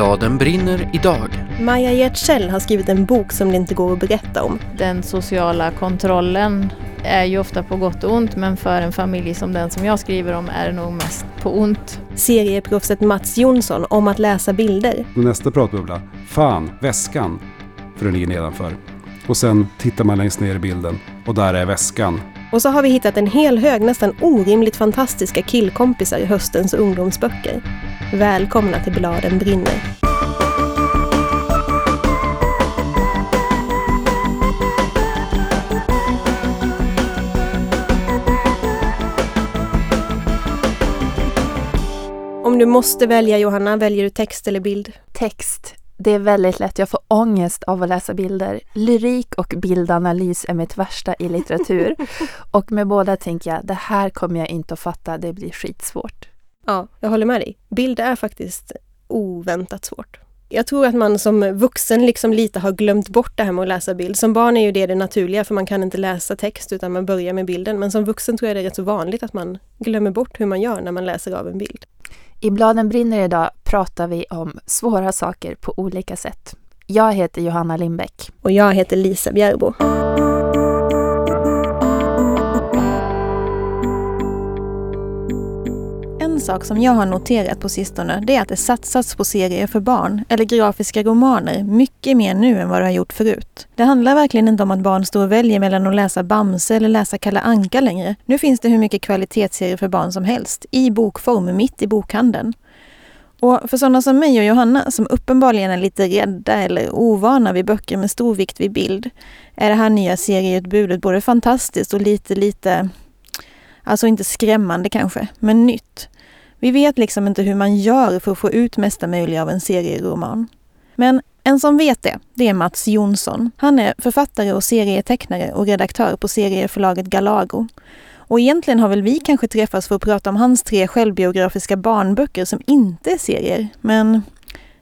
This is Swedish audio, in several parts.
Bladen brinner idag. Maja Giertzell har skrivit en bok som det inte går att berätta om. Den sociala kontrollen är ju ofta på gott och ont men för en familj som den som jag skriver om är det nog mest på ont. Serieproffset Mats Jonsson om att läsa bilder. Nästa pratbubbla. Fan, väskan. För den ligger nedanför. Och sen tittar man längst ner i bilden och där är väskan. Och så har vi hittat en hel hög nästan orimligt fantastiska killkompisar i höstens ungdomsböcker. Välkomna till Bladen brinner. Om du måste välja Johanna, väljer du text eller bild? Text. Det är väldigt lätt. Jag får ångest av att läsa bilder. Lyrik och bildanalys är mitt värsta i litteratur. och med båda tänker jag, det här kommer jag inte att fatta. Det blir skitsvårt. Ja, jag håller med dig. Bild är faktiskt oväntat svårt. Jag tror att man som vuxen liksom lite har glömt bort det här med att läsa bild. Som barn är ju det det naturliga för man kan inte läsa text utan man börjar med bilden. Men som vuxen tror jag det är rätt så vanligt att man glömmer bort hur man gör när man läser av en bild. I Bladen brinner idag pratar vi om svåra saker på olika sätt. Jag heter Johanna Lindbäck. Och jag heter Lisa Bjärbo. En sak som jag har noterat på sistone det är att det satsas på serier för barn, eller grafiska romaner, mycket mer nu än vad det har gjort förut. Det handlar verkligen inte om att barn står och väljer mellan att läsa Bamse eller läsa Kalle Anka längre. Nu finns det hur mycket kvalitetsserier för barn som helst, i bokform, mitt i bokhandeln. Och för sådana som mig och Johanna, som uppenbarligen är lite rädda eller ovana vid böcker med stor vikt vid bild, är det här nya serieutbudet både fantastiskt och lite, lite, alltså inte skrämmande kanske, men nytt. Vi vet liksom inte hur man gör för att få ut mesta möjliga av en serieroman. Men en som vet det, det är Mats Jonsson. Han är författare och serietecknare och redaktör på serieförlaget Galago. Och egentligen har väl vi kanske träffats för att prata om hans tre självbiografiska barnböcker som inte är serier. Men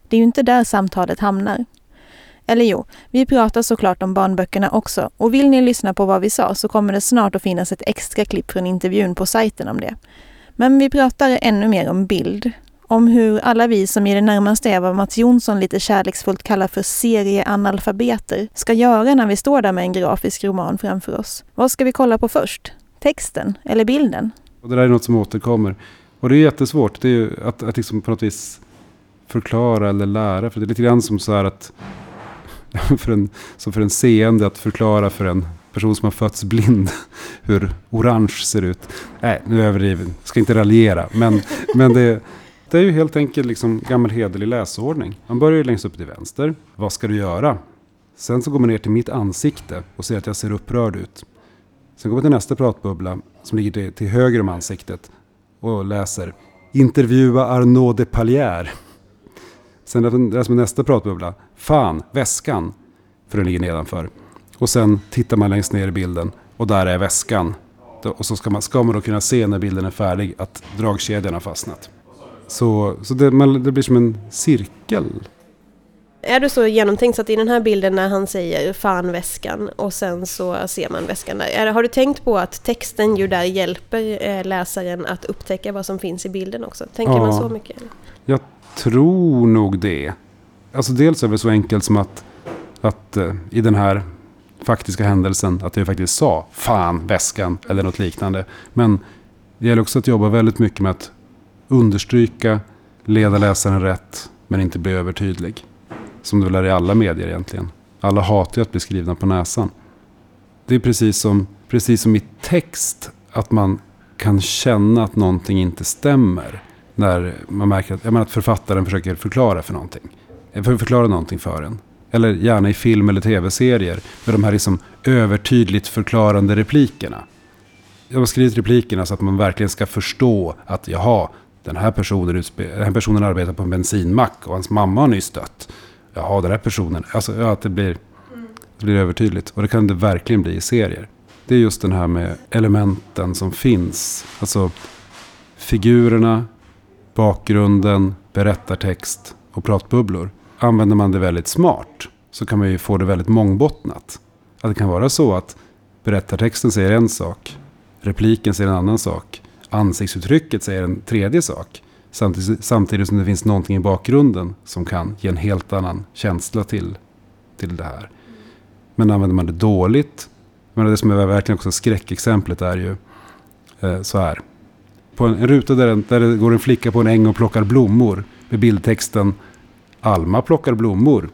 det är ju inte där samtalet hamnar. Eller jo, vi pratar såklart om barnböckerna också. Och vill ni lyssna på vad vi sa så kommer det snart att finnas ett extra klipp från intervjun på sajten om det. Men vi pratar ännu mer om bild. Om hur alla vi som i det närmaste är vad Mats Jonsson lite kärleksfullt kallar för serieanalfabeter ska göra när vi står där med en grafisk roman framför oss. Vad ska vi kolla på först? Texten eller bilden? Och det där är något som återkommer. Och det är jättesvårt. Det är ju att, att liksom på något vis förklara eller lära. För det är lite grann som så här att för en, som för en seende att förklara för en person som har fötts blind hur orange ser ut. Nej, nu överdriver jag. Ska inte raljera. Men, men det, det är ju helt enkelt liksom gammal hederlig läsordning. Man börjar ju längst upp till vänster. Vad ska du göra? Sen så går man ner till mitt ansikte och ser att jag ser upprörd ut. Sen går man till nästa pratbubbla som ligger till, till höger om ansiktet och läser Intervjua Arnaud de Palier. Sen läser man nästa pratbubbla. Fan, väskan. För den ligger nedanför. Och sen tittar man längst ner i bilden och där är väskan. Och så ska man, ska man då kunna se när bilden är färdig att dragkedjan har fastnat. Så, så det, man, det blir som en cirkel. Är du så genomtänkt så att i den här bilden när han säger fan väskan och sen så ser man väskan där. Är, har du tänkt på att texten ju där hjälper eh, läsaren att upptäcka vad som finns i bilden också? Tänker Ja. man så mycket? Eller? Jag tror nog det. Alltså dels är det så enkelt som att, att eh, i den här faktiska händelsen att jag faktiskt sa fan väskan eller något liknande. Men det gäller också att jobba väldigt mycket med att understryka, leda läsaren rätt men inte bli övertydlig. Som det väl är i alla medier egentligen. Alla hatar ju att bli skrivna på näsan. Det är precis som, precis som i text att man kan känna att någonting inte stämmer. När man märker att, jag menar, att författaren försöker förklara för någonting. För förklara någonting för en. Eller gärna i film eller tv-serier. Med de här liksom övertydligt förklarande replikerna. Jag har skrivit replikerna så att man verkligen ska förstå att jaha, den här personen, den här personen arbetar på en bensinmack och hans mamma har nyss dött. Jaha, den här personen. Alltså ja, att det blir, det blir övertydligt. Och det kan det verkligen bli i serier. Det är just den här med elementen som finns. Alltså figurerna, bakgrunden, berättartext och pratbubblor. Använder man det väldigt smart så kan man ju få det väldigt mångbottnat. Att det kan vara så att berättartexten säger en sak, repliken säger en annan sak, ansiktsuttrycket säger en tredje sak. Samtidigt, samtidigt som det finns någonting i bakgrunden som kan ge en helt annan känsla till, till det här. Men använder man det dåligt, men det som är verkligen också skräckexemplet är ju eh, så här. På en, en ruta där, en- där det går en flicka på en äng och plockar blommor med bildtexten Alma plockar blommor.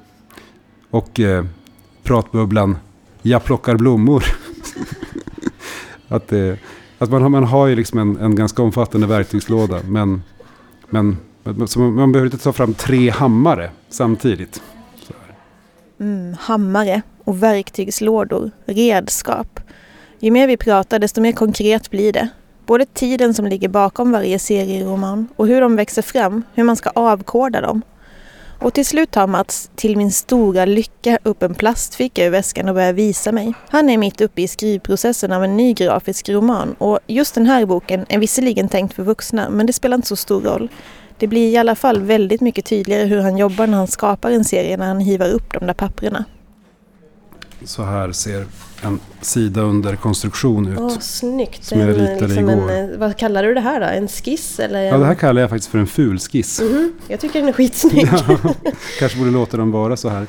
Och eh, pratbubblan Jag plockar blommor. att eh, att man, har, man har ju liksom en, en ganska omfattande verktygslåda. Men, men så man, man behöver inte ta fram tre hammare samtidigt. Mm, hammare och verktygslådor, redskap. Ju mer vi pratar desto mer konkret blir det. Både tiden som ligger bakom varje serieroman och hur de växer fram, hur man ska avkoda dem. Och till slut tar Mats, till min stora lycka, upp en plastficka ur väskan och börjar visa mig. Han är mitt uppe i skrivprocessen av en ny grafisk roman och just den här boken är visserligen tänkt för vuxna men det spelar inte så stor roll. Det blir i alla fall väldigt mycket tydligare hur han jobbar när han skapar en serie när han hivar upp de där papperna. Så här ser en sida under konstruktion ut. Åh, snyggt. Som jag En, ritade liksom igår. en, eh, vad kallar du det här då? En skiss eller? En... Ja, det här kallar jag faktiskt för en fulskiss. Mhm, Jag tycker den är skitsnygg. Ja, kanske borde låta dem vara så här.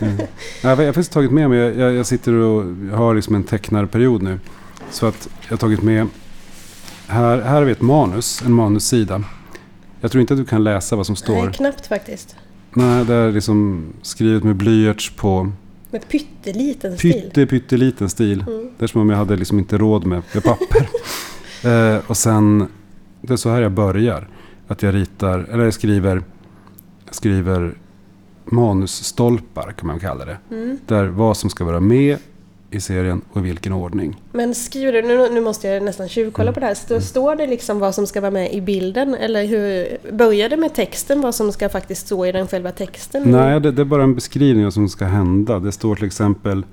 Mm. Jag har faktiskt tagit med mig, jag, jag sitter och har liksom en tecknarperiod nu. Så att jag har tagit med, här, här har vi ett manus, en manussida. Jag tror inte att du kan läsa vad som står. Nej, knappt faktiskt. Nej, det är liksom skrivet med blyerts på Med pytteliten stil. pytte, pytteliten stil. Mm. Det är som om jag hade liksom inte råd med, med papper. eh, och sen, det är så här jag börjar. Att jag ritar, eller jag skriver, jag skriver manusstolpar kan man kalla det. Mm. Där vad som ska vara med i serien och i vilken ordning. Men skriver du, nu, nu måste jag nästan tjuvkolla Mm. på det här. Stå, står det liksom vad som ska vara med i bilden? Eller hur, börjar det med texten vad som ska faktiskt stå i den själva texten? Nej, det, det är bara en beskrivning av vad som ska hända. Det står till exempel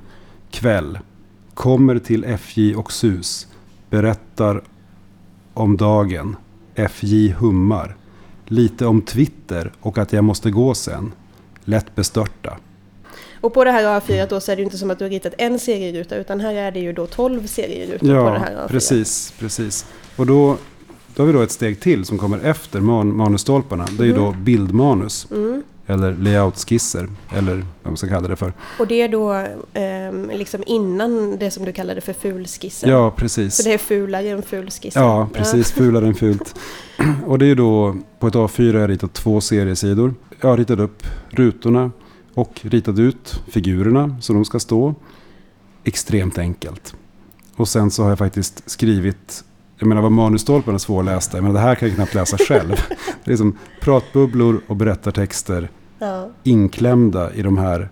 kväll. Kommer till FJ och SUS. Berättar om dagen. FJ hummar. Lite om Twitter och att jag måste gå sen. Lätt bestörta. Och på det här A4 då så är det ju inte som att du har ritat en serieruta utan här är det ju då 12 serierutor på det Ja, här A4. precis, precis. Och då, då har vi då ett steg till som kommer efter man, manusstolparna. Det är ju då bildmanus. Mm. Eller layoutskisser. Eller vad man ska kalla det för. Och det är då ehm, liksom innan det som du kallade för fulskissen? Ja, precis. Så det är fulare än fulskissen? Ja, precis. Fulare än fult. Och det är ju då på ett A4 har jag ritat två seriesidor. Jag har ritat upp rutorna och ritat ut figurerna så de ska stå. Extremt enkelt. Och sen så har jag faktiskt skrivit, jag menar vad manusstolpen är svårlästa, men det här kan jag knappt läsa själv. Det är som pratbubblor och berättartexter Ja. inklämda i de här.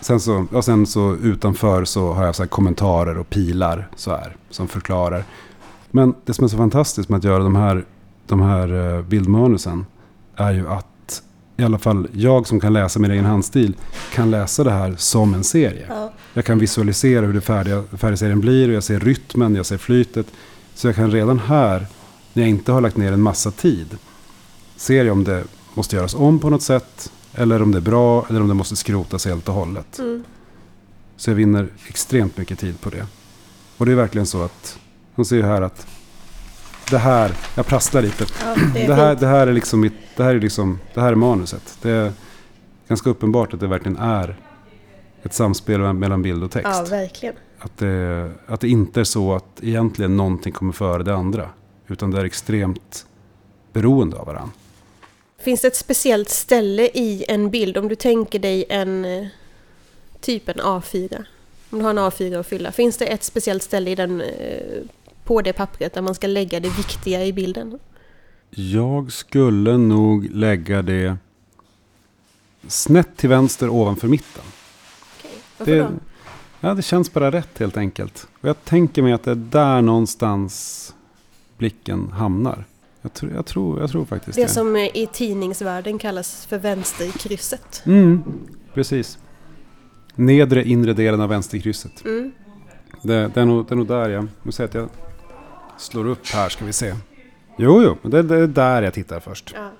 Sen så, och sen så utanför så har jag så kommentarer och pilar så här som förklarar. Men det som är så fantastiskt med att göra de här, de här eh, bildmanusen är ju att i alla fall jag som kan läsa min egen handstil kan läsa det här som en serie. Ja. Jag kan visualisera hur det färdiga, serien blir och jag ser rytmen, jag ser flytet. Så jag kan redan här, när jag inte har lagt ner en massa tid, ser jag om det måste göras om på något sätt. Eller om det är bra eller om det måste skrotas helt och hållet. Mm. Så jag vinner extremt mycket tid på det. Och det är verkligen så att, man ser ju här att det här, jag prasslar lite. Ja, det Det här, det här är liksom mitt, det här är liksom, det här är manuset. Det är ganska uppenbart att det verkligen är ett samspel mellan bild och text. Ja, verkligen. Att det, att det inte är så att egentligen någonting kommer före det andra. Utan det är extremt beroende av varandra. Finns det ett speciellt ställe i en bild om du tänker dig en eh, typ en A4? Om du har en A4 att fylla. Finns det ett speciellt ställe i den, eh, på det pappret där man ska lägga det viktiga i bilden? Jag skulle nog lägga det snett till vänster ovanför mitten. Varför Det, då? ja, det känns bara rätt helt enkelt. Och jag tänker mig att det är där någonstans blicken hamnar. Jag, tror- jag, tror, jag tror faktiskt det. Det som eh, i tidningsvärlden kallas för vänsterkrysset. Mm, precis. Nedre inre delen av vänsterkrysset. Mm. Det, det, är nog, det är nog där jag... Nu säger att jag slår upp här ska vi se. Jo, jo, men det, det är där jag tittar först. Ja.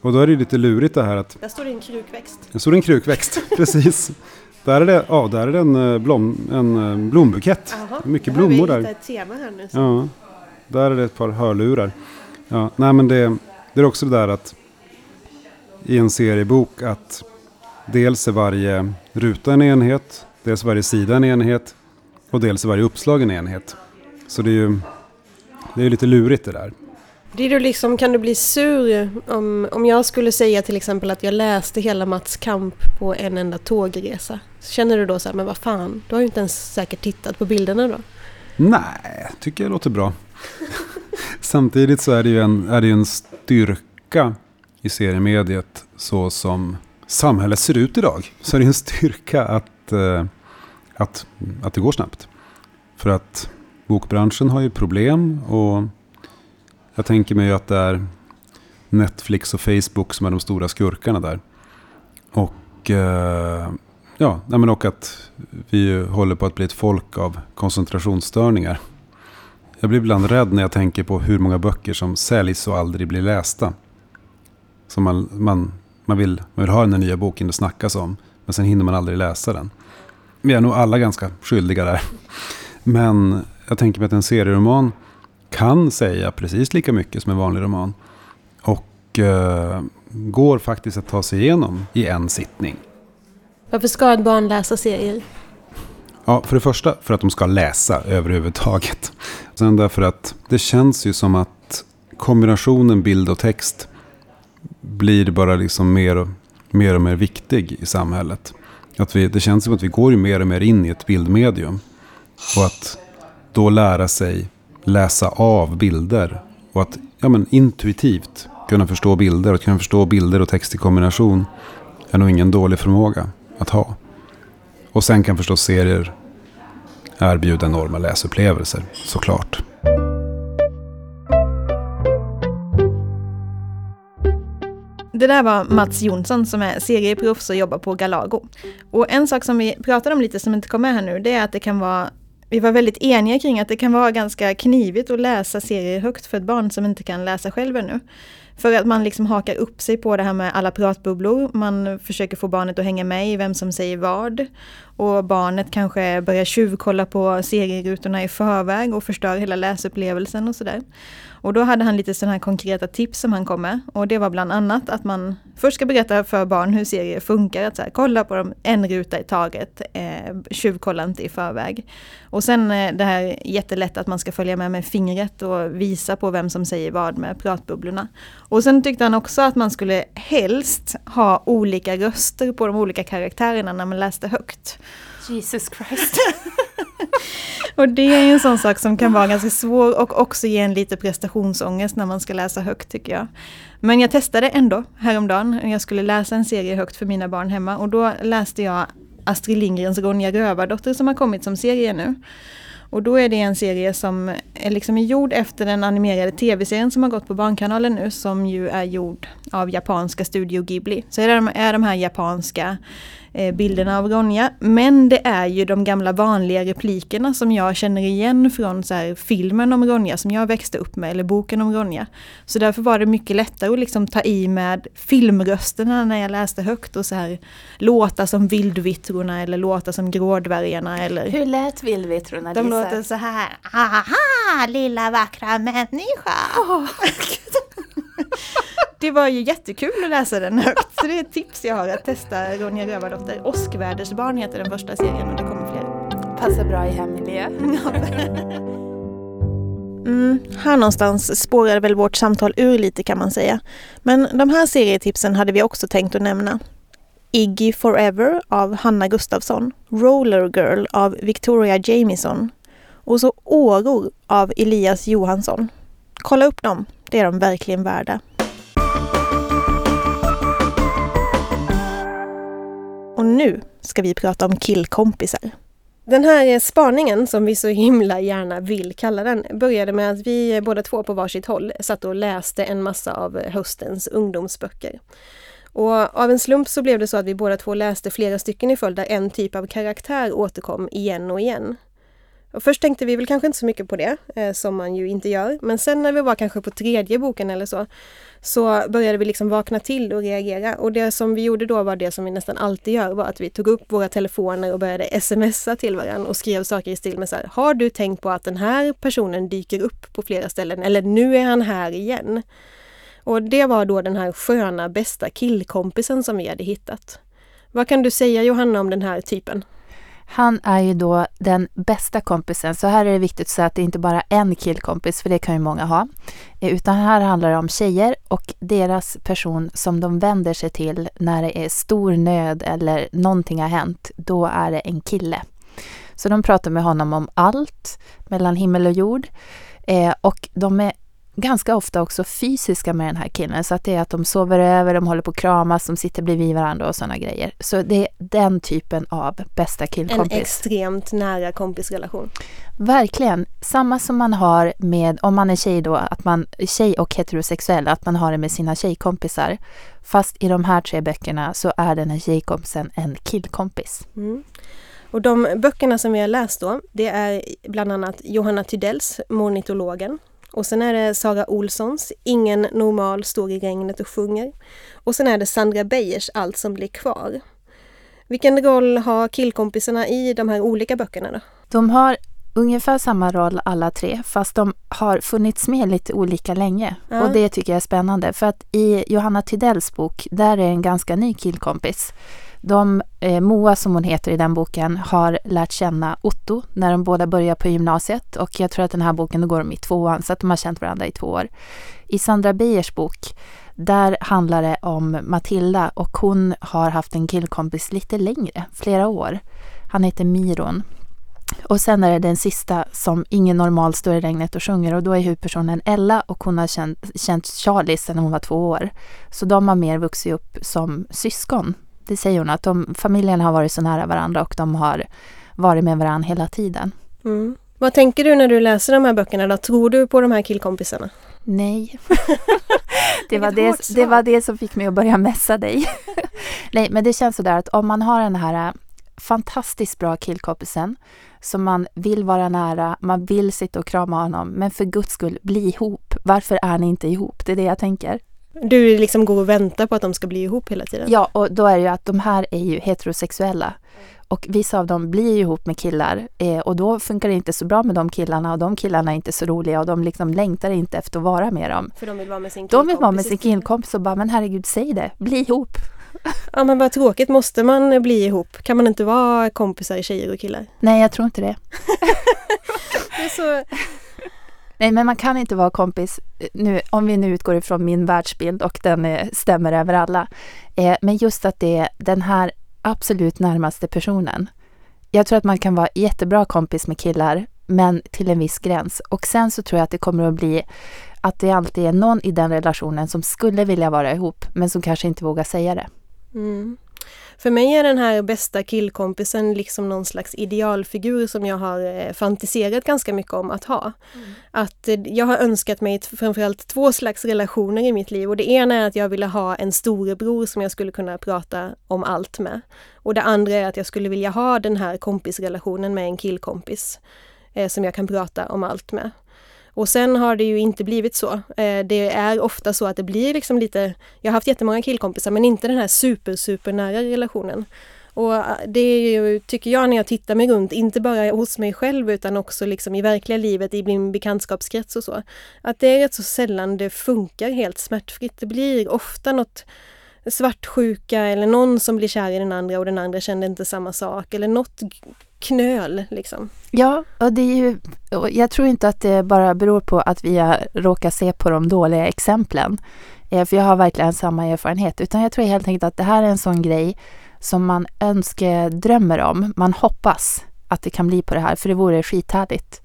Och då är det lite lurigt det här att Där står det en krukväxt. det står en krukväxt. precis. Där är det, ja, där är det en, eh, blom, en eh, blombukett. Jaha, Mycket vi blommor där. ett tema här nu. så- Ja, där är det ett par hörlurar. Ja, nej men det, det är också det där att i en seriebok att dels är varje ruta en enhet, dels är varje sida en enhet och dels är varje uppslag en enhet. Så det är ju det är lite lurigt det där. Blir du liksom, kan du bli sur om, om jag skulle säga till exempel att jag läste hela Mats kamp på en enda tågresa? Känner du då så här, men vad fan, du har ju inte ens säkert tittat på bilderna då? Nej, tycker jag låter bra. Samtidigt så är det ju en, är det en styrka i seriemediet så som samhället ser ut idag. Så är det en styrka att, eh, att, att det går snabbt. För att bokbranschen har ju problem och jag tänker mig att det är Netflix och Facebook som är de stora skurkarna där. Och, eh, ja, men och att vi håller på att bli ett folk av koncentrationsstörningar. Jag blir ibland rädd när jag tänker på hur många böcker som säljs och aldrig blir lästa. Som man, man, man, vill, man vill ha den nya boken det snackas om. Men sen hinner man aldrig läsa den. Vi är nog alla ganska skyldiga där. Men jag tänker mig att en serieroman kan säga precis lika mycket som en vanlig roman. Och eh, går faktiskt att ta sig igenom i en sittning. Varför ska ett barn läsa serier? Ja, för det första för att de ska läsa överhuvudtaget. Sen därför att det känns ju som att kombinationen bild och text blir bara liksom mer och mer, och mer viktig i samhället. Att vi, det känns som att vi går ju mer och mer in i ett bildmedium. Och att då lära sig läsa av bilder och att ja, men intuitivt kunna förstå bilder och kunna förstå bilder och text i kombination är nog ingen dålig förmåga att ha. Och sen kan förstås serier erbjuda enorma läsupplevelser, såklart. Det där var Mats Jonsson som är serieproffs och jobbar på Galago. Och en sak som vi pratade om lite som inte kom med här nu, det är att det kan vara vi var väldigt eniga kring att det kan vara ganska knivigt att läsa serier högt för ett barn som inte kan läsa själv ännu. För att man liksom hakar upp sig på det här med alla pratbubblor. Man försöker få barnet att hänga med i vem som säger vad. Och barnet kanske börjar tjuvkolla på serierutorna i förväg och förstör hela läsupplevelsen och sådär. Och då hade han lite sådana här konkreta tips som han kom med. Och det var bland annat att man först ska berätta för barn hur serier funkar. Att så här, kolla på dem en ruta i taget, eh, tjuvkolla inte i förväg. Och sen eh, det här jättelätt att man ska följa med med fingret och visa på vem som säger vad med pratbubblorna. Och sen tyckte han också att man skulle helst ha olika röster på de olika karaktärerna när man läste högt. Jesus Christ. och det är en sån sak som kan vara ganska svår och också ge en lite prestationsångest när man ska läsa högt tycker jag. Men jag testade ändå häromdagen. Jag skulle läsa en serie högt för mina barn hemma och då läste jag Astrid Lindgrens Ronja Rövardotter som har kommit som serie nu. Och då är det en serie som är liksom gjord efter den animerade tv-serien som har gått på Barnkanalen nu som ju är gjord av japanska Studio Ghibli. Så är det är de här japanska eh, bilderna av Ronja. Men det är ju de gamla vanliga replikerna som jag känner igen från så här, filmen om Ronja som jag växte upp med, eller boken om Ronja. Så därför var det mycket lättare att liksom ta i med filmrösterna när jag läste högt och så här låta som Vildvittrorna eller låta som Grådvärgarna eller... Hur lät Vildvittrorna? De låter så här. Aha, lilla vackra människa! Oh. det var ju jättekul att läsa den högt. Så det är ett tips jag har att testa Ronja Rövardotter. Åskvädersbarn heter den första serien och det kommer fler. Passar bra i hemmiljö. Mm, här någonstans spårade väl vårt samtal ur lite kan man säga. Men de här serietipsen hade vi också tänkt att nämna. Iggy Forever av Hanna Gustafsson, Roller Girl av Victoria Jamieson och så Åror av Elias Johansson. Kolla upp dem, det är de verkligen värda. Nu ska vi prata om killkompisar. Den här spaningen, som vi så himla gärna vill kalla den, började med att vi båda två på varsitt håll satt och läste en massa av höstens ungdomsböcker. Och av en slump så blev det så att vi båda två läste flera stycken i följd där en typ av karaktär återkom igen och igen. Och först tänkte vi väl kanske inte så mycket på det, eh, som man ju inte gör. Men sen när vi var kanske på tredje boken eller så, så började vi liksom vakna till och reagera. Och det som vi gjorde då var det som vi nästan alltid gör, var att vi tog upp våra telefoner och började smsa till varandra och skrev saker i stil med så här, har du tänkt på att den här personen dyker upp på flera ställen? Eller nu är han här igen. Och det var då den här sköna bästa killkompisen som vi hade hittat. Vad kan du säga Johanna om den här typen? Han är ju då den bästa kompisen, så här är det viktigt att säga att det inte bara är en killkompis, för det kan ju många ha. Eh, utan här handlar det om tjejer och deras person som de vänder sig till när det är stor nöd eller någonting har hänt. Då är det en kille. Så de pratar med honom om allt mellan himmel och jord. Eh, och de är ganska ofta också fysiska med den här killen. Så att det är att de sover över, de håller på att kramas, de sitter bredvid varandra och sådana grejer. Så det är den typen av bästa killkompis. En extremt nära kompisrelation. Verkligen. Samma som man har med, om man är tjej då, att man, tjej och heterosexuell, att man har det med sina tjejkompisar. Fast i de här tre böckerna så är den här tjejkompisen en killkompis. Mm. Och de böckerna som vi har läst då, det är bland annat Johanna Tydells Monitologen och sen är det Sara Olssons Ingen normal står i regnet och sjunger. Och sen är det Sandra Beijers Allt som blir kvar. Vilken roll har killkompisarna i de här olika böckerna då? De har ungefär samma roll alla tre, fast de har funnits med lite olika länge. Ja. Och det tycker jag är spännande, för att i Johanna Tydells bok, där är en ganska ny killkompis. De, eh, Moa som hon heter i den boken, har lärt känna Otto när de båda börjar på gymnasiet och jag tror att den här boken, då går de i tvåan, så att de har känt varandra i två år. I Sandra Beijers bok, där handlar det om Matilda och hon har haft en killkompis lite längre, flera år. Han heter Miron. Och sen är det den sista som ingen normal står i regnet och sjunger och då är huvudpersonen Ella och hon har känt, känt Charlie sedan hon var två år. Så de har mer vuxit upp som syskon det säger hon, att de, familjerna har varit så nära varandra och de har varit med varandra hela tiden. Mm. Vad tänker du när du läser de här böckerna då? Tror du på de här killkompisarna? Nej. det, var det, det var det som fick mig att börja mässa dig. Nej, men det känns sådär att om man har den här äh, fantastiskt bra killkompisen som man vill vara nära, man vill sitta och krama honom, men för guds skull, bli ihop. Varför är ni inte ihop? Det är det jag tänker. Du liksom går och väntar på att de ska bli ihop hela tiden? Ja, och då är det ju att de här är ju heterosexuella. Och vissa av dem blir ju ihop med killar eh, och då funkar det inte så bra med de killarna och de killarna är inte så roliga och de liksom längtar inte efter att vara med dem. För de vill vara med sin killkompis? De vill vara med sin killkompis och bara, men herregud, säg det, bli ihop! Ja men vad tråkigt, måste man bli ihop? Kan man inte vara kompisar, tjejer och killar? Nej, jag tror inte det. det är så Nej, men man kan inte vara kompis, eh, nu, om vi nu utgår ifrån min världsbild och den eh, stämmer över alla. Eh, men just att det är den här absolut närmaste personen. Jag tror att man kan vara jättebra kompis med killar, men till en viss gräns. Och sen så tror jag att det kommer att bli att det alltid är någon i den relationen som skulle vilja vara ihop, men som kanske inte vågar säga det. Mm. För mig är den här bästa killkompisen liksom någon slags idealfigur som jag har eh, fantiserat ganska mycket om att ha. Mm. Att eh, jag har önskat mig framförallt två slags relationer i mitt liv och det ena är att jag ville ha en storebror som jag skulle kunna prata om allt med. Och det andra är att jag skulle vilja ha den här kompisrelationen med en killkompis eh, som jag kan prata om allt med. Och sen har det ju inte blivit så. Eh, det är ofta så att det blir liksom lite, jag har haft jättemånga killkompisar men inte den här super, super nära relationen. Och eh, det är ju, tycker jag när jag tittar mig runt, inte bara hos mig själv utan också liksom i verkliga livet, i min bekantskapskrets och så. Att det är rätt så sällan det funkar helt smärtfritt. Det blir ofta något svartsjuka eller någon som blir kär i den andra och den andra kände inte samma sak eller något knöl liksom. Ja, och det är ju, jag tror inte att det bara beror på att vi har råkat se på de dåliga exemplen. Eh, för jag har verkligen samma erfarenhet. Utan jag tror helt enkelt att det här är en sån grej som man önskar drömmer om. Man hoppas att det kan bli på det här, för det vore skithärligt.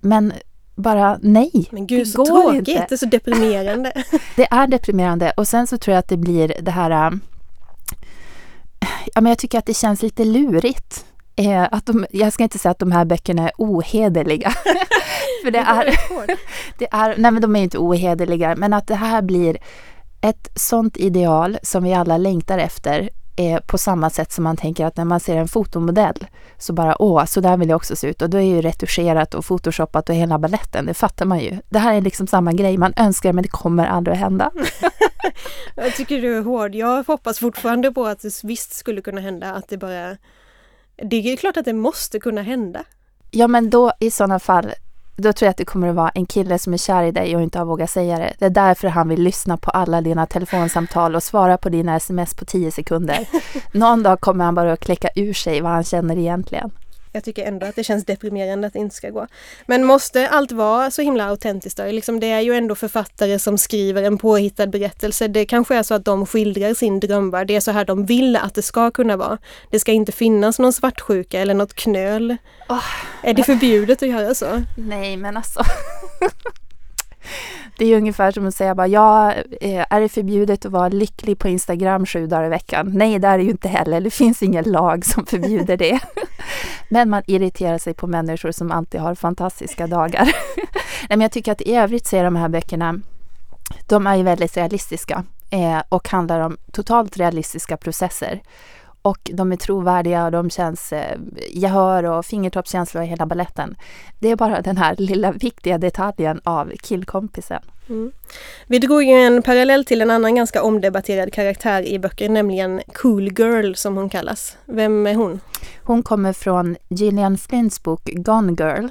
Men bara nej. Men gud, det så går tråkigt. Inte. Det är så deprimerande. det är deprimerande. Och sen så tror jag att det blir det här... Ja, men jag tycker att det känns lite lurigt. Eh, att de, jag ska inte säga att de här böckerna är ohederliga. För det är, det är... Nej, men de är inte ohederliga. Men att det här blir ett sånt ideal som vi alla längtar efter eh, på samma sätt som man tänker att när man ser en fotomodell så bara åh, så där vill jag också se ut. Och då är ju retuscherat och photoshoppat och hela balletten, det fattar man ju. Det här är liksom samma grej, man önskar men det kommer aldrig att hända. Jag tycker du är hård. Jag hoppas fortfarande på att det visst skulle kunna hända att det bara... Det är klart att det måste kunna hända. Ja men då i sådana fall, då tror jag att det kommer att vara en kille som är kär i dig och inte har vågat säga det. Det är därför han vill lyssna på alla dina telefonsamtal och svara på dina sms på tio sekunder. Någon dag kommer han bara att kläcka ur sig vad han känner egentligen. Jag tycker ändå att det känns deprimerande att det inte ska gå. Men måste allt vara så himla autentiskt då? Liksom det är ju ändå författare som skriver en påhittad berättelse. Det kanske är så att de skildrar sin drömvärld. Det är så här de vill att det ska kunna vara. Det ska inte finnas någon svartsjuka eller något knöl. Oh, är det förbjudet att göra så? Nej, men alltså. Det är ju ungefär som att säga bara, ja, eh, är det förbjudet att vara lycklig på Instagram sju dagar i veckan? Nej, det är det ju inte heller. Det finns ingen lag som förbjuder det. Men man irriterar sig på människor som alltid har fantastiska dagar. Nej, men jag tycker att i övrigt så är de här böckerna, de är ju väldigt realistiska eh, och handlar om totalt realistiska processer. Och de är trovärdiga och de känns, eh, jag hör och fingertoppskänsla i hela balletten. Det är bara den här lilla viktiga detaljen av killkompisen. Mm. Vi drog ju en parallell till en annan ganska omdebatterad karaktär i böcker, nämligen Cool Girl som hon kallas. Vem är hon? Hon kommer från Gillian Flints bok Gone Girl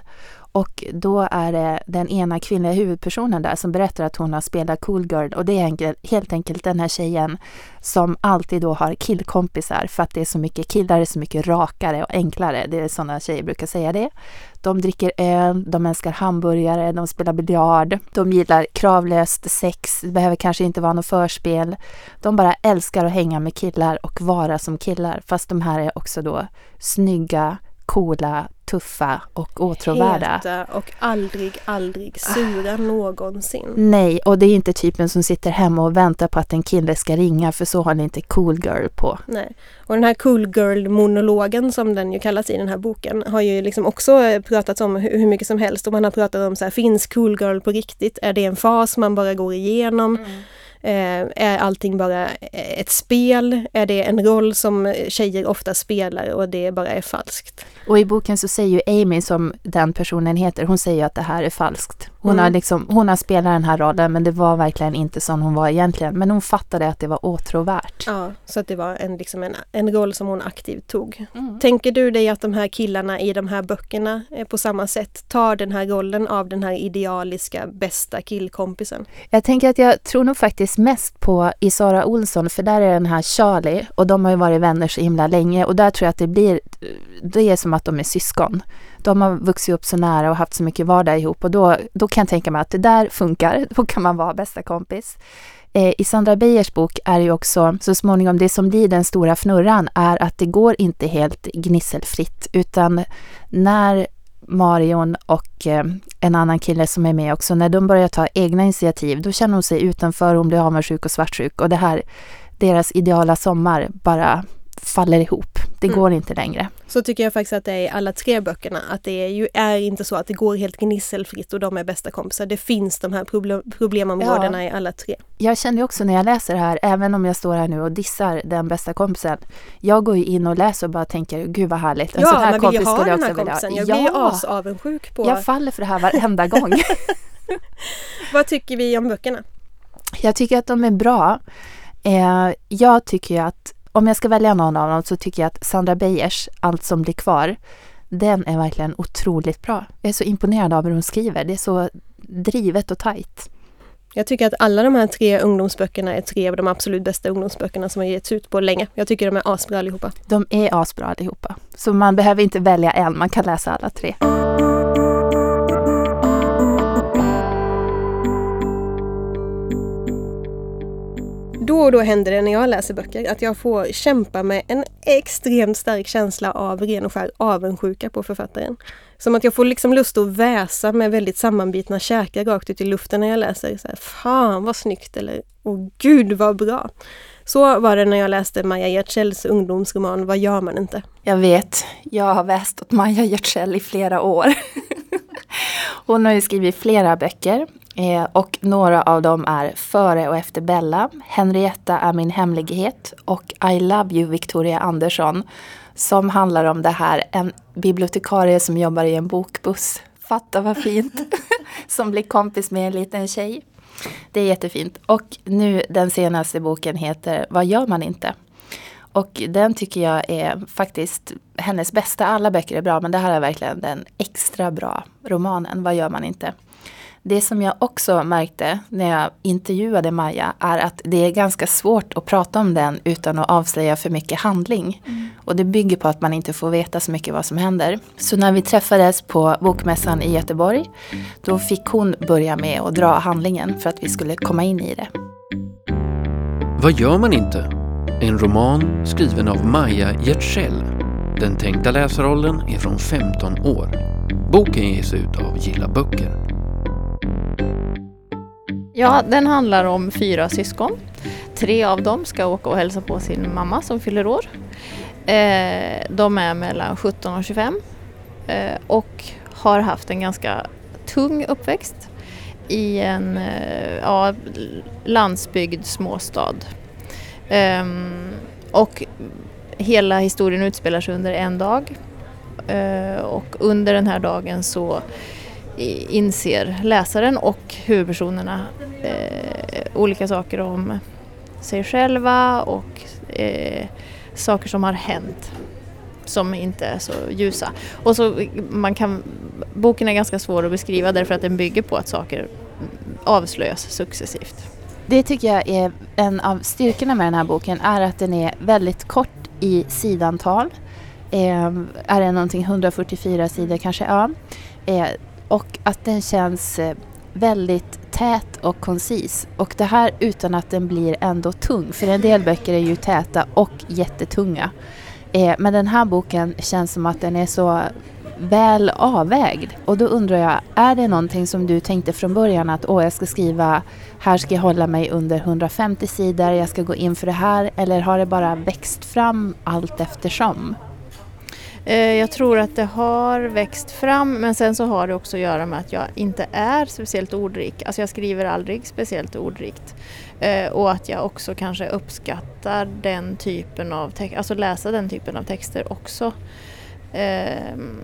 och då är det den ena kvinnliga huvudpersonen där som berättar att hon har spelat Cool Girl och det är helt enkelt den här tjejen som alltid då har killkompisar för att det är så mycket killar, är så mycket rakare och enklare. Det är sådana tjejer brukar säga det. De dricker öl, de älskar hamburgare, de spelar biljard, de gillar kravlöst sex, det behöver kanske inte vara något förspel. De bara älskar att hänga med killar och vara som killar fast de här är också då snygga, coola, tuffa och åtråvärda. Heta och aldrig, aldrig sura ah. någonsin. Nej, och det är inte typen som sitter hemma och väntar på att en kille ska ringa för så har ni inte cool girl på. Nej, och den här cool girl-monologen som den ju kallas i den här boken har ju liksom också pratats om hur mycket som helst och man har pratat om så här, finns cool girl på riktigt? Är det en fas man bara går igenom? Mm. Eh, är allting bara ett spel? Är det en roll som tjejer ofta spelar och det bara är falskt? Och i boken så säger ju Amy, som den personen heter, hon säger att det här är falskt. Hon, mm. har liksom, hon har spelat den här rollen men det var verkligen inte som hon var egentligen. Men hon fattade att det var åtråvärt. Ja, så att det var en, liksom en, en roll som hon aktivt tog. Mm. Tänker du dig att de här killarna i de här böckerna på samma sätt tar den här rollen av den här idealiska bästa killkompisen? Jag tänker att jag tror nog faktiskt mest på Sara Olsson för där är den här Charlie och de har ju varit vänner så himla länge och där tror jag att det blir, det är som att de är syskon de har vuxit upp så nära och haft så mycket vardag ihop och då, då kan jag tänka mig att det där funkar. Då kan man vara bästa kompis. Eh, I Sandra Beijers bok är ju också så småningom det som blir den stora fnurran är att det går inte helt gnisselfritt utan när Marion och eh, en annan kille som är med också, när de börjar ta egna initiativ, då känner hon sig utanför, hon blir avundsjuk och svartsjuk och det här, deras ideala sommar bara faller ihop. Det mm. går inte längre. Så tycker jag faktiskt att det är i alla tre böckerna. Att det är ju är inte så att det går helt gnisselfritt och de är bästa kompisar. Det finns de här problem, problemområdena ja. i alla tre. Jag känner också när jag läser det här, även om jag står här nu och dissar den bästa kompisen. Jag går ju in och läser och bara tänker, gud vad härligt. En ja, sån här man vill ju ha den här kompisen. Jag blir ju asavundsjuk på... Jag faller för det här varenda gång. vad tycker vi om böckerna? Jag tycker att de är bra. Eh, jag tycker att om jag ska välja någon av dem så tycker jag att Sandra Beijers Allt som blir kvar, den är verkligen otroligt bra. Jag är så imponerad av hur hon skriver. Det är så drivet och tajt. Jag tycker att alla de här tre ungdomsböckerna är tre av de absolut bästa ungdomsböckerna som har getts ut på länge. Jag tycker de är asbra allihopa. De är asbra allihopa. Så man behöver inte välja en, man kan läsa alla tre. Då och då händer det när jag läser böcker att jag får kämpa med en extremt stark känsla av ren och skär avundsjuka på författaren. Som att jag får liksom lust att väsa med väldigt sammanbitna käkar rakt ut i luften när jag läser. Så här, Fan vad snyggt! Eller Åh gud vad bra! Så var det när jag läste Maja Giertzells ungdomsroman Vad gör man inte? Jag vet. Jag har väst åt Maja Giertzell i flera år. Hon har ju skrivit flera böcker Eh, och några av dem är Före och efter Bella, Henrietta är min hemlighet och I love you Victoria Andersson. Som handlar om det här, en bibliotekarie som jobbar i en bokbuss. Fatta vad fint! som blir kompis med en liten tjej. Det är jättefint. Och nu den senaste boken heter Vad gör man inte? Och den tycker jag är faktiskt hennes bästa. Alla böcker är bra men det här är verkligen den extra bra romanen. Vad gör man inte? Det som jag också märkte när jag intervjuade Maja är att det är ganska svårt att prata om den utan att avslöja för mycket handling. Mm. Och det bygger på att man inte får veta så mycket vad som händer. Så när vi träffades på Bokmässan i Göteborg då fick hon börja med att dra handlingen för att vi skulle komma in i det. Vad gör man inte? En roman skriven av Maja Giertzel. Den tänkta läsarrollen är från 15 år. Boken ges ut av Gilla Böcker. Ja, den handlar om fyra syskon. Tre av dem ska åka och hälsa på sin mamma som fyller år. Eh, de är mellan 17 och 25 eh, och har haft en ganska tung uppväxt i en eh, ja, landsbygd småstad. Ehm, och hela historien utspelar sig under en dag. Och under den här dagen så inser läsaren och huvudpersonerna Eh, olika saker om sig själva och eh, saker som har hänt som inte är så ljusa. Och så man kan, boken är ganska svår att beskriva därför att den bygger på att saker mm, avslöjas successivt. Det tycker jag är en av styrkorna med den här boken är att den är väldigt kort i sidantal. Eh, är det någonting 144 sidor kanske? Ja. Eh, och att den känns eh, väldigt tät och koncis. Och det här utan att den blir ändå tung. För en del böcker är ju täta och jättetunga. Eh, men den här boken känns som att den är så väl avvägd. Och då undrar jag, är det någonting som du tänkte från början att åh, jag ska skriva, här ska jag hålla mig under 150 sidor, jag ska gå in för det här, eller har det bara växt fram allt eftersom? Eh, jag tror att det har växt fram men sen så har det också att göra med att jag inte är speciellt ordrik. Alltså jag skriver aldrig speciellt ordrikt. Eh, och att jag också kanske uppskattar den typen av texter, alltså läsa den typen av texter också. Ehm,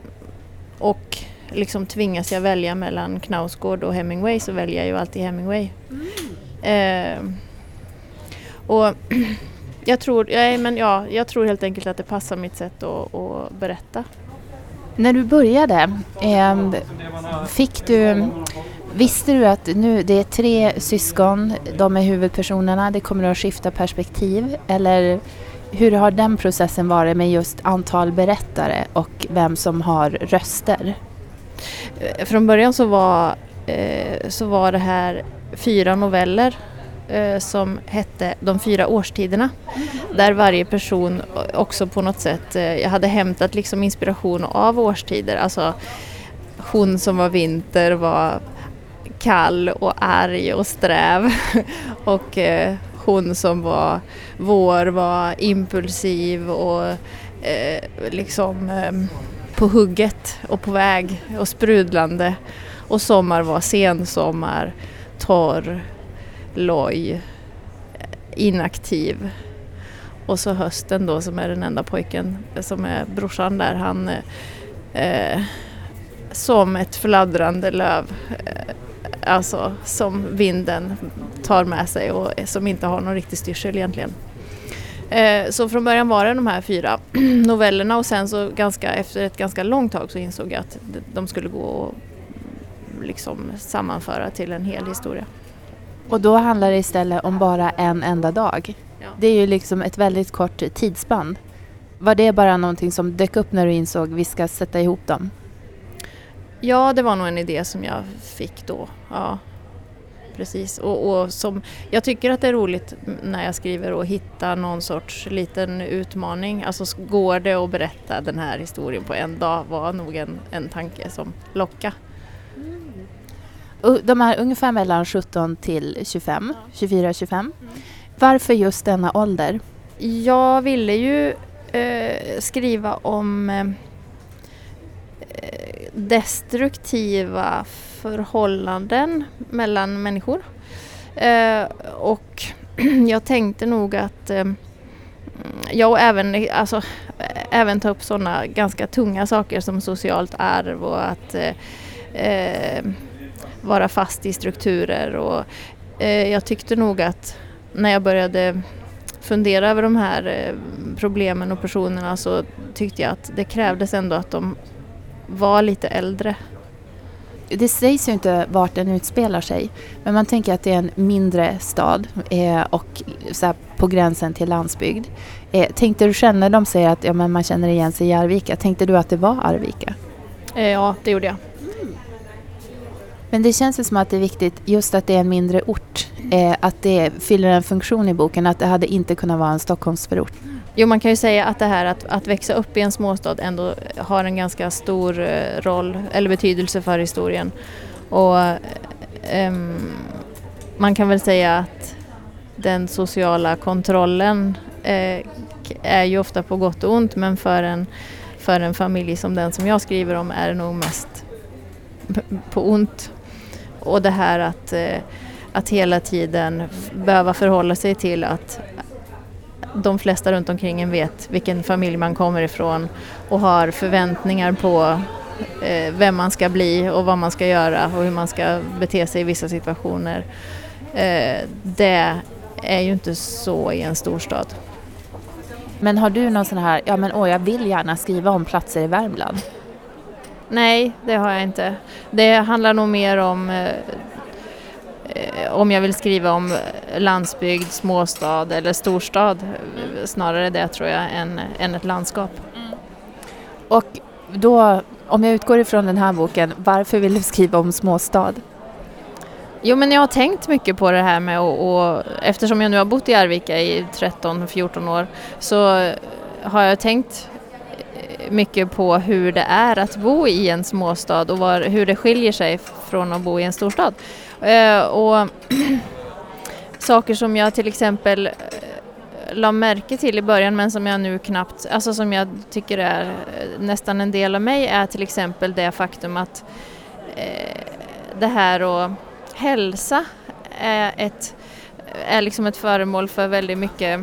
och liksom tvingas jag välja mellan Knausgård och Hemingway så väljer jag ju alltid Hemingway. Mm. Eh, och jag tror, ja, men ja, jag tror helt enkelt att det passar mitt sätt att, att berätta. När du började, eh, fick du, visste du att nu det är tre syskon, de är huvudpersonerna, det kommer att skifta perspektiv? Eller hur har den processen varit med just antal berättare och vem som har röster? Eh, från början så var, eh, så var det här fyra noveller Eh, som hette De fyra årstiderna. Där varje person också på något sätt, eh, jag hade hämtat liksom inspiration av årstider. Alltså hon som var vinter var kall och arg och sträv. och eh, hon som var vår var impulsiv och eh, liksom eh, på hugget och på väg och sprudlande. Och sommar var sensommar, torr, loj, inaktiv. Och så hösten då som är den enda pojken som är brorsan där, han eh, som ett fladdrande löv. Eh, alltså som vinden tar med sig och som inte har någon riktig styrsel egentligen. Eh, så från början var det de här fyra novellerna och sen så ganska, efter ett ganska långt tag så insåg jag att de skulle gå att liksom sammanföra till en hel historia. Och då handlar det istället om bara en enda dag. Ja. Det är ju liksom ett väldigt kort tidsspann. Var det bara någonting som dök upp när du insåg att vi ska sätta ihop dem? Ja, det var nog en idé som jag fick då. Ja, precis. Och, och, som, jag tycker att det är roligt när jag skriver att hitta någon sorts liten utmaning. Alltså går det att berätta den här historien på en dag var nog en, en tanke som lockade. De är ungefär mellan 17 till 25, 24-25. Mm. Varför just denna ålder? Jag ville ju eh, skriva om eh, destruktiva förhållanden mellan människor. Eh, och jag tänkte nog att eh, jag och även, alltså, även ta upp sådana ganska tunga saker som socialt arv och att eh, eh vara fast i strukturer. Och, eh, jag tyckte nog att när jag började fundera över de här eh, problemen och personerna så tyckte jag att det krävdes ändå att de var lite äldre. Det sägs ju inte vart den utspelar sig, men man tänker att det är en mindre stad eh, och så på gränsen till landsbygd. Eh, tänkte du själv när de säger att ja, men man känner igen sig i Arvika, tänkte du att det var Arvika? Eh, ja, det gjorde jag. Men det känns ju som att det är viktigt just att det är en mindre ort. Eh, att det fyller en funktion i boken, att det hade inte kunnat vara en Stockholmsförort. Jo, man kan ju säga att det här att, att växa upp i en småstad ändå har en ganska stor eh, roll eller betydelse för historien. Och eh, man kan väl säga att den sociala kontrollen eh, är ju ofta på gott och ont men för en, för en familj som den som jag skriver om är det nog mest på ont. Och det här att, eh, att hela tiden behöva förhålla sig till att de flesta runt omkring en vet vilken familj man kommer ifrån och har förväntningar på eh, vem man ska bli och vad man ska göra och hur man ska bete sig i vissa situationer. Eh, det är ju inte så i en storstad. Men har du någon sån här, ja men åh jag vill gärna skriva om platser i Värmland? Nej, det har jag inte. Det handlar nog mer om eh, om jag vill skriva om landsbygd, småstad eller storstad. Snarare det tror jag än, än ett landskap. Mm. Och då, om jag utgår ifrån den här boken, varför vill du skriva om småstad? Jo men jag har tänkt mycket på det här med och, och eftersom jag nu har bott i Arvika i 13-14 år så har jag tänkt mycket på hur det är att bo i en småstad och var, hur det skiljer sig från att bo i en storstad. Eh, och saker som jag till exempel eh, la märke till i början men som jag nu knappt, alltså som jag tycker är eh, nästan en del av mig är till exempel det faktum att det här att hälsa är, ett, är liksom ett föremål för väldigt mycket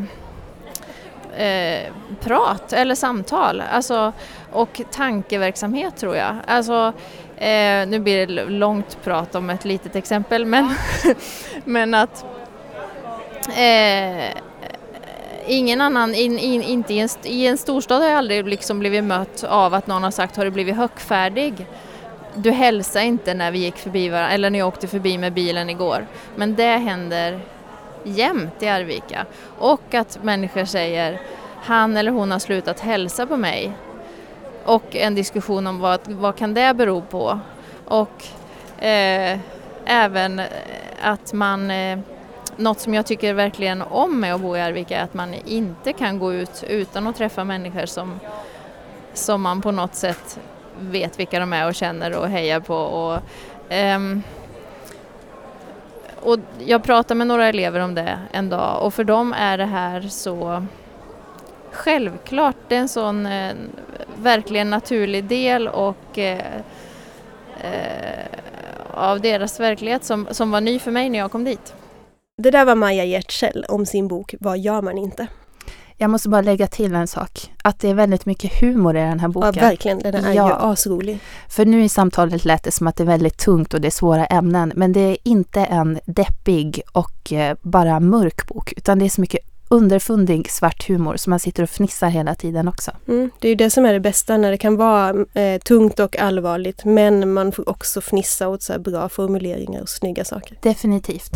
eh, prat eller samtal alltså, och tankeverksamhet tror jag. Alltså, eh, nu blir det långt prat om ett litet exempel men, men att eh, ingen annan, in, in, inte i en, i en storstad har jag aldrig liksom blivit mött av att någon har sagt har du blivit högfärdig? Du hälsade inte när vi gick förbi varandra, eller när jag åkte förbi med bilen igår. Men det händer jämt i Arvika. Och att människor säger han eller hon har slutat hälsa på mig. Och en diskussion om vad, vad kan det bero på? Och eh, även eh, att man eh, något som jag tycker verkligen om med att bo i Arvika är att man inte kan gå ut utan att träffa människor som, som man på något sätt vet vilka de är och känner och hejar på. Och, um, och jag pratade med några elever om det en dag och för dem är det här så självklart. Det är en sån eh, verkligen naturlig del och eh, eh, av deras verklighet som, som var ny för mig när jag kom dit. Det där var Maja Giertzel om sin bok Vad gör man inte? Jag måste bara lägga till en sak. Att det är väldigt mycket humor i den här boken. Ja, verkligen. Den är ja. ju asrolig. För nu i samtalet lät det som att det är väldigt tungt och det är svåra ämnen. Men det är inte en deppig och eh, bara mörk bok. Utan det är så mycket underfundig svart humor så man sitter och fnissar hela tiden också. Mm, det är ju det som är det bästa när det kan vara eh, tungt och allvarligt men man får också fnissa åt så bra formuleringar och snygga saker. Definitivt.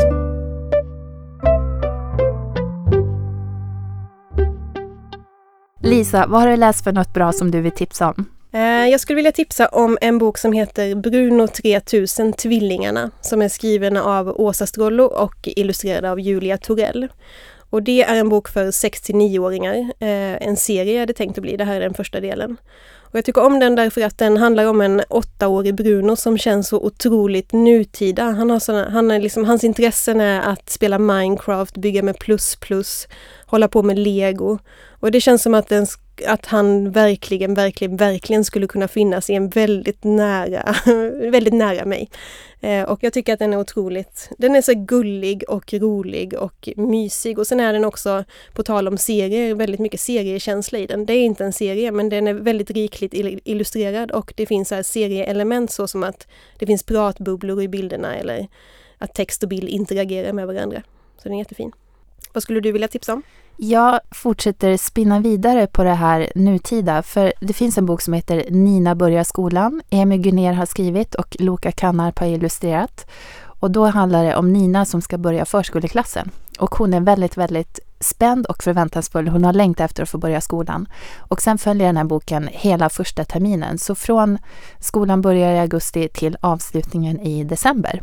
Lisa, vad har du läst för något bra som du vill tipsa om? Eh, jag skulle vilja tipsa om en bok som heter Bruno 3000 Tvillingarna som är skriven av Åsa Strollo och illustrerad av Julia Torell. Och det är en bok för 6 9-åringar. Eh, en serie är det tänkt att bli, det här är den första delen. Och jag tycker om den därför att den handlar om en åttaårig Bruno som känns så otroligt nutida. Han har såna, han är liksom, hans intressen är att spela Minecraft, bygga med plus plus, hålla på med lego. Och det känns som att den att han verkligen, verkligen, verkligen skulle kunna finnas i en väldigt nära, väldigt nära mig. Eh, och jag tycker att den är otroligt, den är så gullig och rolig och mysig och sen är den också, på tal om serier, väldigt mycket seriekänsla i den. Det är inte en serie men den är väldigt rikligt illustrerad och det finns här serieelement så som att det finns pratbubblor i bilderna eller att text och bild interagerar med varandra. Så den är jättefin. Vad skulle du vilja tipsa om? Jag fortsätter spinna vidare på det här nutida, för det finns en bok som heter Nina börjar skolan. Emmy Gunér har skrivit och Loka Kannarp har illustrerat. Och då handlar det om Nina som ska börja förskoleklassen. Och hon är väldigt, väldigt spänd och förväntansfull. Hon har längtat efter att få börja skolan. Och sen följer den här boken hela första terminen. Så från skolan börjar i augusti till avslutningen i december.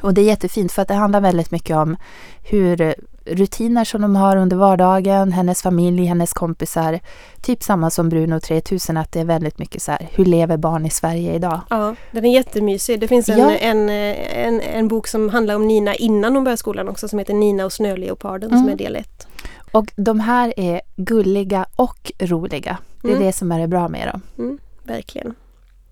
Och det är jättefint för att det handlar väldigt mycket om hur rutiner som de har under vardagen, hennes familj, hennes kompisar. Typ samma som Bruno 3000, att det är väldigt mycket så här, hur lever barn i Sverige idag? Ja, den är jättemysig. Det finns en, ja. en, en, en, bok som handlar om Nina innan hon börjar skolan också, som heter Nina och snöleoparden, mm. som är del 1. Och de här är gulliga och roliga. Det är mm. det som är det bra med dem. Mm, verkligen.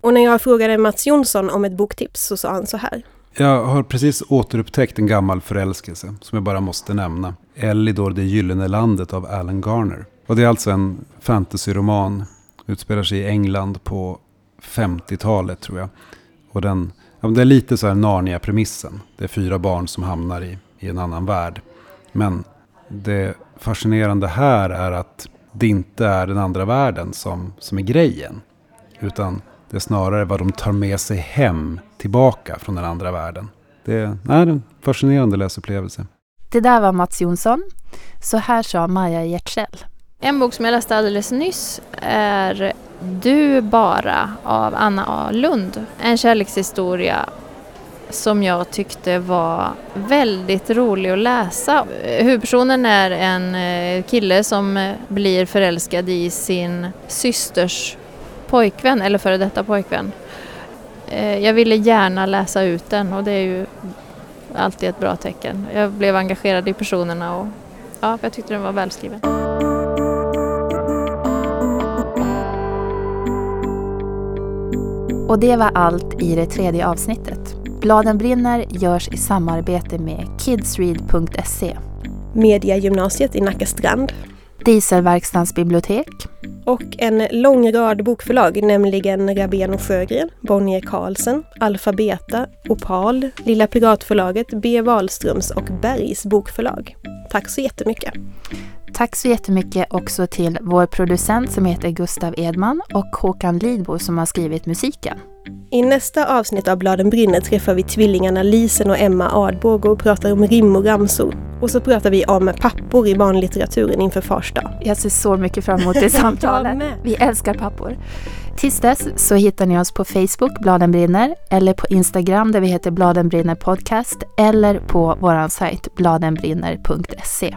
Och när jag frågade Mats Jonsson om ett boktips så sa han så här. Jag har precis återupptäckt en gammal förälskelse som jag bara måste nämna. Elidor det gyllene landet av Alan Garner. Och det är alltså en fantasyroman. Utspelar sig i England på 50-talet tror jag. Och den, ja, det är lite så här Narnia-premissen. Det är fyra barn som hamnar i, i en annan värld. Men det fascinerande här är att det inte är den andra världen som, som är grejen. Utan det är snarare vad de tar med sig hem tillbaka från den andra världen. Det är, nej, en fascinerande läsupplevelse. Det där var Mats Jonsson. Så här sa Maja Giertzell. En bok som jag läste alldeles nyss är Du bara av Anna A Lund. En kärlekshistoria som jag tyckte var väldigt rolig att läsa. Huvudpersonen är en eh, kille som blir förälskad i sin systers pojkvän eller före detta pojkvän. Eh, jag ville gärna läsa ut den och det är ju alltid ett bra tecken. Jag blev engagerad i personerna och ja, jag tyckte den var välskriven. Och det var allt i det tredje avsnittet. Bladen brinner görs i samarbete med kidsread.se. Mediagymnasiet i Nacka Strand. Dieselverkstans bibliotek och en lång rad bokförlag, nämligen Rabén och Sjögren, Bonnier Carlsen, Alfabeta, Opal, Lilla Piratförlaget, B. Wahlströms och Bergs bokförlag. Tack så jättemycket! Tack så jättemycket också till vår producent som heter Gustav Edman och Håkan Lidbo som har skrivit musiken. I nästa avsnitt av Bladen brinner träffar vi tvillingarna Lisen och Emma Adbåge och pratar om rim och ramsor. Och så pratar vi om pappor i barnlitteraturen inför Fars dag. Jag ser så mycket fram emot det samtalet. vi älskar pappor. Tills dess så hittar ni oss på Facebook, Bladen brinner, eller på Instagram där vi heter Bladen brinner podcast, eller på vår sajt bladenbrinner.se.